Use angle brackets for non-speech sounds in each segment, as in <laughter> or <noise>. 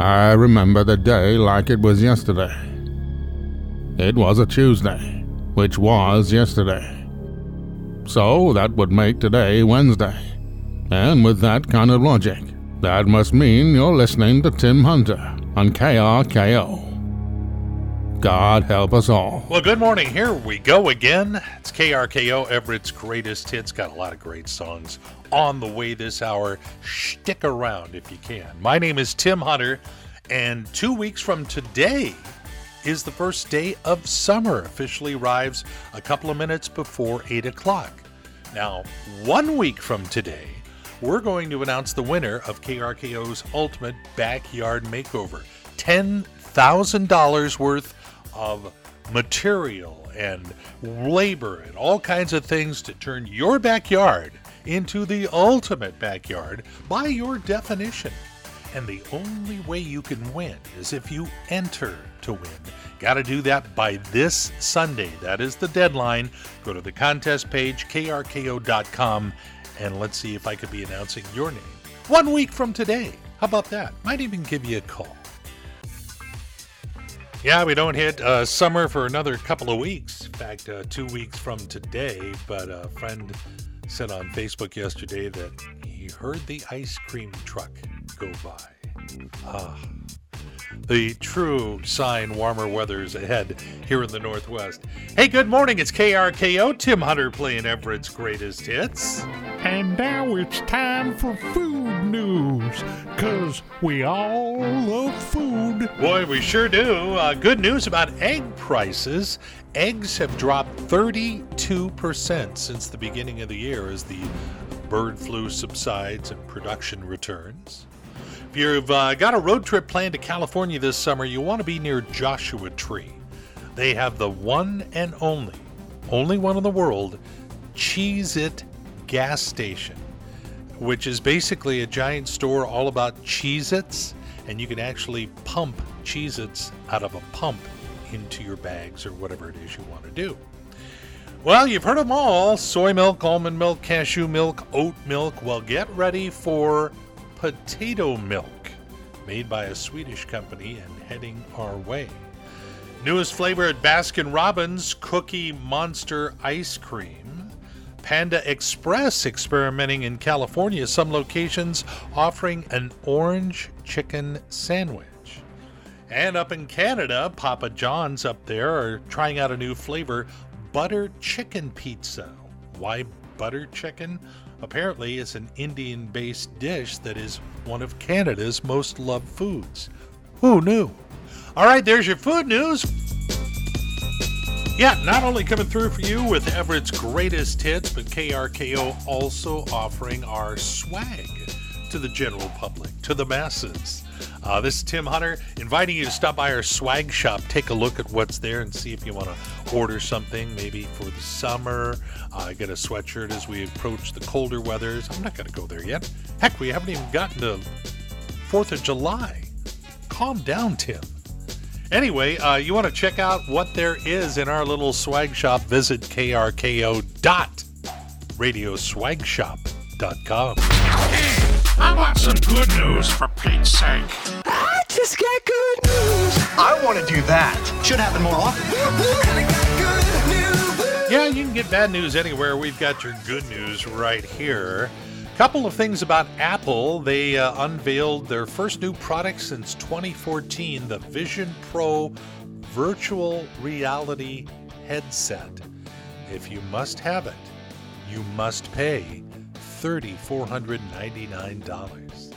I remember the day like it was yesterday. It was a Tuesday, which was yesterday. So that would make today Wednesday. And with that kind of logic, that must mean you're listening to Tim Hunter on KRKO. God help us all. Well, good morning. Here we go again. It's KRKO, Everett's greatest hits. Got a lot of great songs on the way this hour. Stick around if you can. My name is Tim Hunter, and two weeks from today is the first day of summer. Officially arrives a couple of minutes before 8 o'clock. Now, one week from today, we're going to announce the winner of KRKO's Ultimate Backyard Makeover. $10,000 worth of material and labor and all kinds of things to turn your backyard into the ultimate backyard by your definition. And the only way you can win is if you enter to win. Got to do that by this Sunday. That is the deadline. Go to the contest page, krko.com, and let's see if I could be announcing your name one week from today. How about that? Might even give you a call. Yeah, we don't hit uh, summer for another couple of weeks. In fact, uh, two weeks from today. But a friend said on Facebook yesterday that he heard the ice cream truck go by. Ah, the true sign warmer weather is ahead here in the Northwest. Hey, good morning. It's KRKO. Tim Hunter playing Everett's greatest hits. And now it's time for food news, because we all love food. Boy, we sure do. Uh, good news about egg prices. Eggs have dropped 32% since the beginning of the year as the bird flu subsides and production returns. If you've uh, got a road trip planned to California this summer, you want to be near Joshua Tree. They have the one and only, only one in the world, Cheez It gas station, which is basically a giant store all about Cheez Its, and you can actually pump Cheez Its out of a pump into your bags or whatever it is you want to do. Well, you've heard them all soy milk, almond milk, cashew milk, oat milk. Well, get ready for potato milk, made by a Swedish company and heading our way. Newest flavor at Baskin Robbins Cookie Monster Ice Cream. Panda Express experimenting in California, some locations offering an orange chicken sandwich. And up in Canada, Papa John's up there are trying out a new flavor butter chicken pizza. Why butter chicken? Apparently, it's an Indian based dish that is one of Canada's most loved foods. Who knew? All right, there's your food news. Yeah, not only coming through for you with Everett's greatest hits, but KRKO also offering our swag to the general public, to the masses. Uh, this is Tim Hunter inviting you to stop by our swag shop, take a look at what's there, and see if you want to order something maybe for the summer. Uh, get a sweatshirt as we approach the colder weathers. I'm not going to go there yet. Heck, we haven't even gotten to 4th of July. Calm down, Tim. Anyway, uh, you want to check out what there is in our little swag shop, visit krko.radioswagshop.com. I want some good news for Pete's sake. I just got good news. I want to do that. Should happen more often. Yeah, you can get bad news anywhere. We've got your good news right here. Couple of things about Apple. They uh, unveiled their first new product since 2014, the Vision Pro virtual reality headset. If you must have it, you must pay $3,499.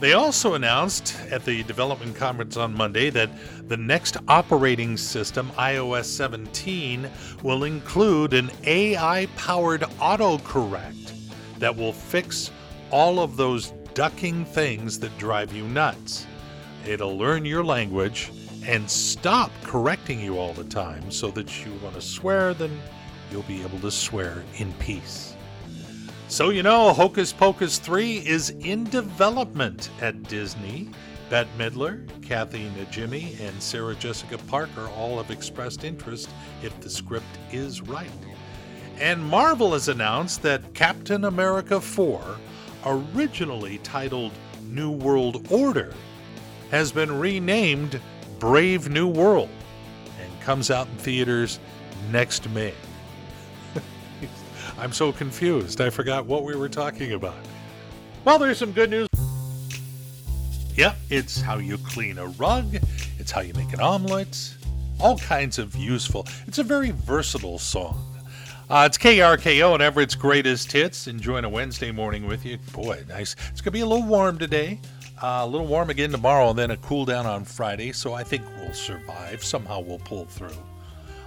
They also announced at the development conference on Monday that the next operating system, iOS 17, will include an AI powered autocorrect that will fix all of those ducking things that drive you nuts. It'll learn your language and stop correcting you all the time so that you want to swear, then you'll be able to swear in peace. So, you know, Hocus Pocus 3 is in development at Disney. Bette Midler, Kathy Najimy, and Sarah Jessica Parker all have expressed interest if the script is right. And Marvel has announced that Captain America 4, originally titled New World Order, has been renamed Brave New World and comes out in theaters next May. I'm so confused. I forgot what we were talking about. Well, there's some good news. Yep, it's how you clean a rug, it's how you make an omelet, all kinds of useful. It's a very versatile song. Uh, it's KRKO and Everett's greatest hits. Enjoying a Wednesday morning with you. Boy, nice. It's going to be a little warm today. Uh, a little warm again tomorrow, and then a cool down on Friday. So I think we'll survive. Somehow we'll pull through.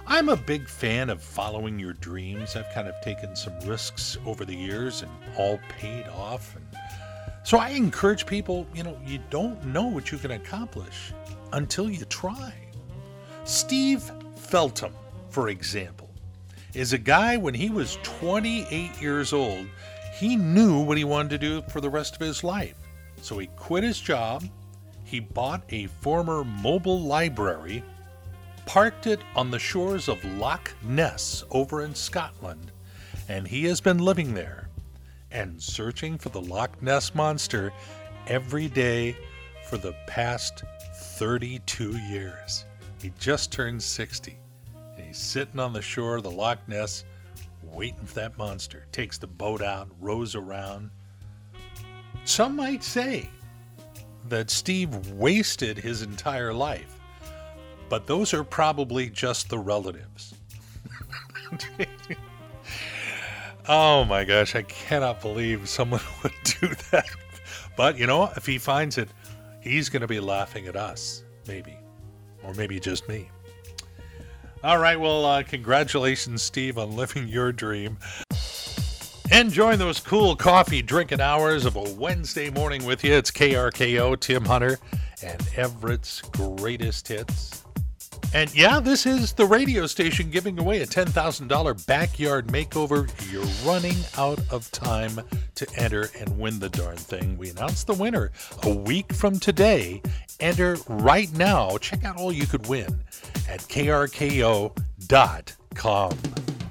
I'm a big fan of following your dreams. I've kind of taken some risks over the years and all paid off. And so I encourage people, you know, you don't know what you can accomplish until you try. Steve Feltham, for example, is a guy when he was 28 years old, he knew what he wanted to do for the rest of his life. So he quit his job, he bought a former mobile library, parked it on the shores of Loch Ness over in Scotland, and he has been living there and searching for the Loch Ness monster every day for the past 32 years. He just turned 60. And he's sitting on the shore of the Loch Ness waiting for that monster. Takes the boat out, rows around. Some might say that Steve wasted his entire life, but those are probably just the relatives. oh my gosh, I cannot believe someone <laughs> would do that. But you know, if he finds it, he's going to be laughing at us, maybe. Or maybe just me. All right, well, uh, congratulations, Steve, on living your dream. Enjoying those cool coffee drinking hours of a Wednesday morning with you. It's KRKO, Tim Hunter, and Everett's greatest hits. And yeah, this is the radio station giving away a $10,000 backyard makeover. You're running out of time to enter and win the darn thing. We announce the winner a week from today. Enter right now. Check out all you could win at krko.com.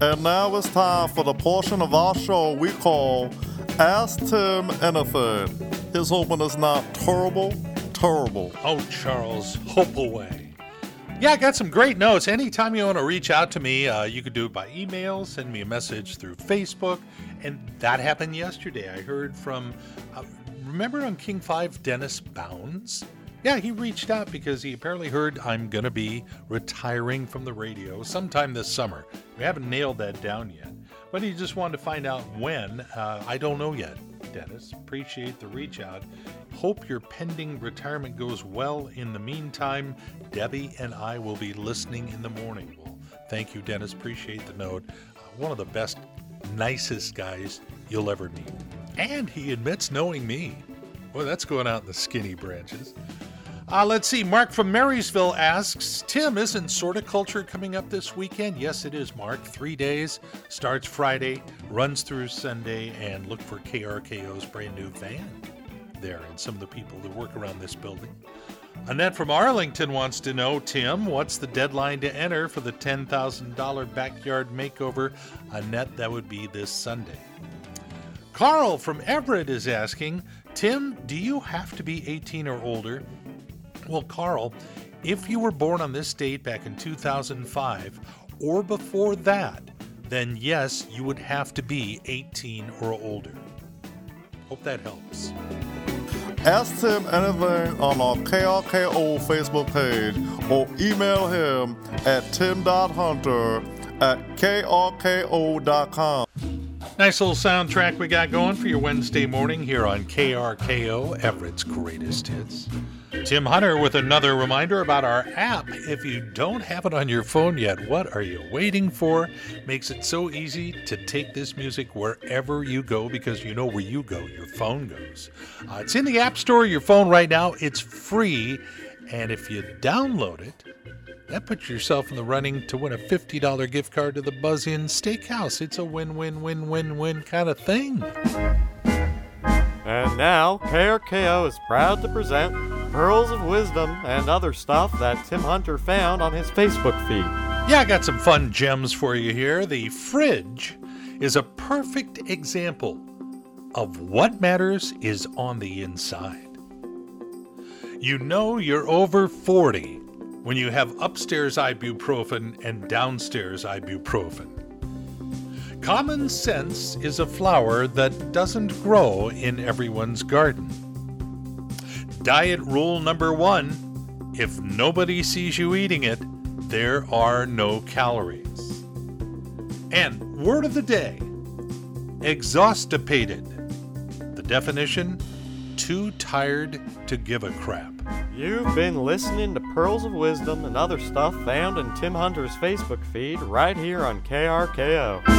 And now it's time for the portion of our show we call Ask Tim Anything. His hoping is not terrible, terrible. Oh, Charles, hope away. Yeah, I got some great notes. Anytime you want to reach out to me, uh, you could do it by email, send me a message through Facebook. And that happened yesterday. I heard from, uh, remember on King 5, Dennis Bounds? Yeah, he reached out because he apparently heard I'm going to be retiring from the radio sometime this summer. We haven't nailed that down yet, but he just wanted to find out when. Uh, I don't know yet, Dennis. Appreciate the reach out. Hope your pending retirement goes well. In the meantime, Debbie and I will be listening in the morning. Well, thank you, Dennis. Appreciate the note. Uh, one of the best, nicest guys you'll ever meet. And he admits knowing me. Boy, that's going out in the skinny branches. Uh, let's see. Mark from Marysville asks Tim, isn't Sorticulture coming up this weekend? Yes, it is, Mark. Three days. Starts Friday, runs through Sunday, and look for KRKO's brand new van there and some of the people that work around this building. Annette from Arlington wants to know Tim, what's the deadline to enter for the $10,000 backyard makeover? Annette, that would be this Sunday. Carl from Everett is asking Tim, do you have to be 18 or older? Well, Carl, if you were born on this date back in 2005 or before that, then yes, you would have to be 18 or older. Hope that helps. Ask Tim anything on our KRKO Facebook page or email him at tim.hunter at krko.com. Nice little soundtrack we got going for your Wednesday morning here on KRKO, Everett's greatest hits. Tim Hunter with another reminder about our app. If you don't have it on your phone yet, what are you waiting for? Makes it so easy to take this music wherever you go because you know where you go, your phone goes. Uh, it's in the App Store, your phone right now. It's free. And if you download it, that puts yourself in the running to win a $50 gift card to the Buzz Inn Steakhouse. It's a win win win win win kind of thing. And now, KRKO is proud to present Pearls of Wisdom and other stuff that Tim Hunter found on his Facebook feed. Yeah, I got some fun gems for you here. The fridge is a perfect example of what matters is on the inside. You know you're over 40 when you have upstairs ibuprofen and downstairs ibuprofen. Common sense is a flower that doesn't grow in everyone's garden. Diet rule number one if nobody sees you eating it, there are no calories. And word of the day exhaustipated. The definition too tired to give a crap. You've been listening to Pearls of Wisdom and other stuff found in Tim Hunter's Facebook feed right here on KRKO.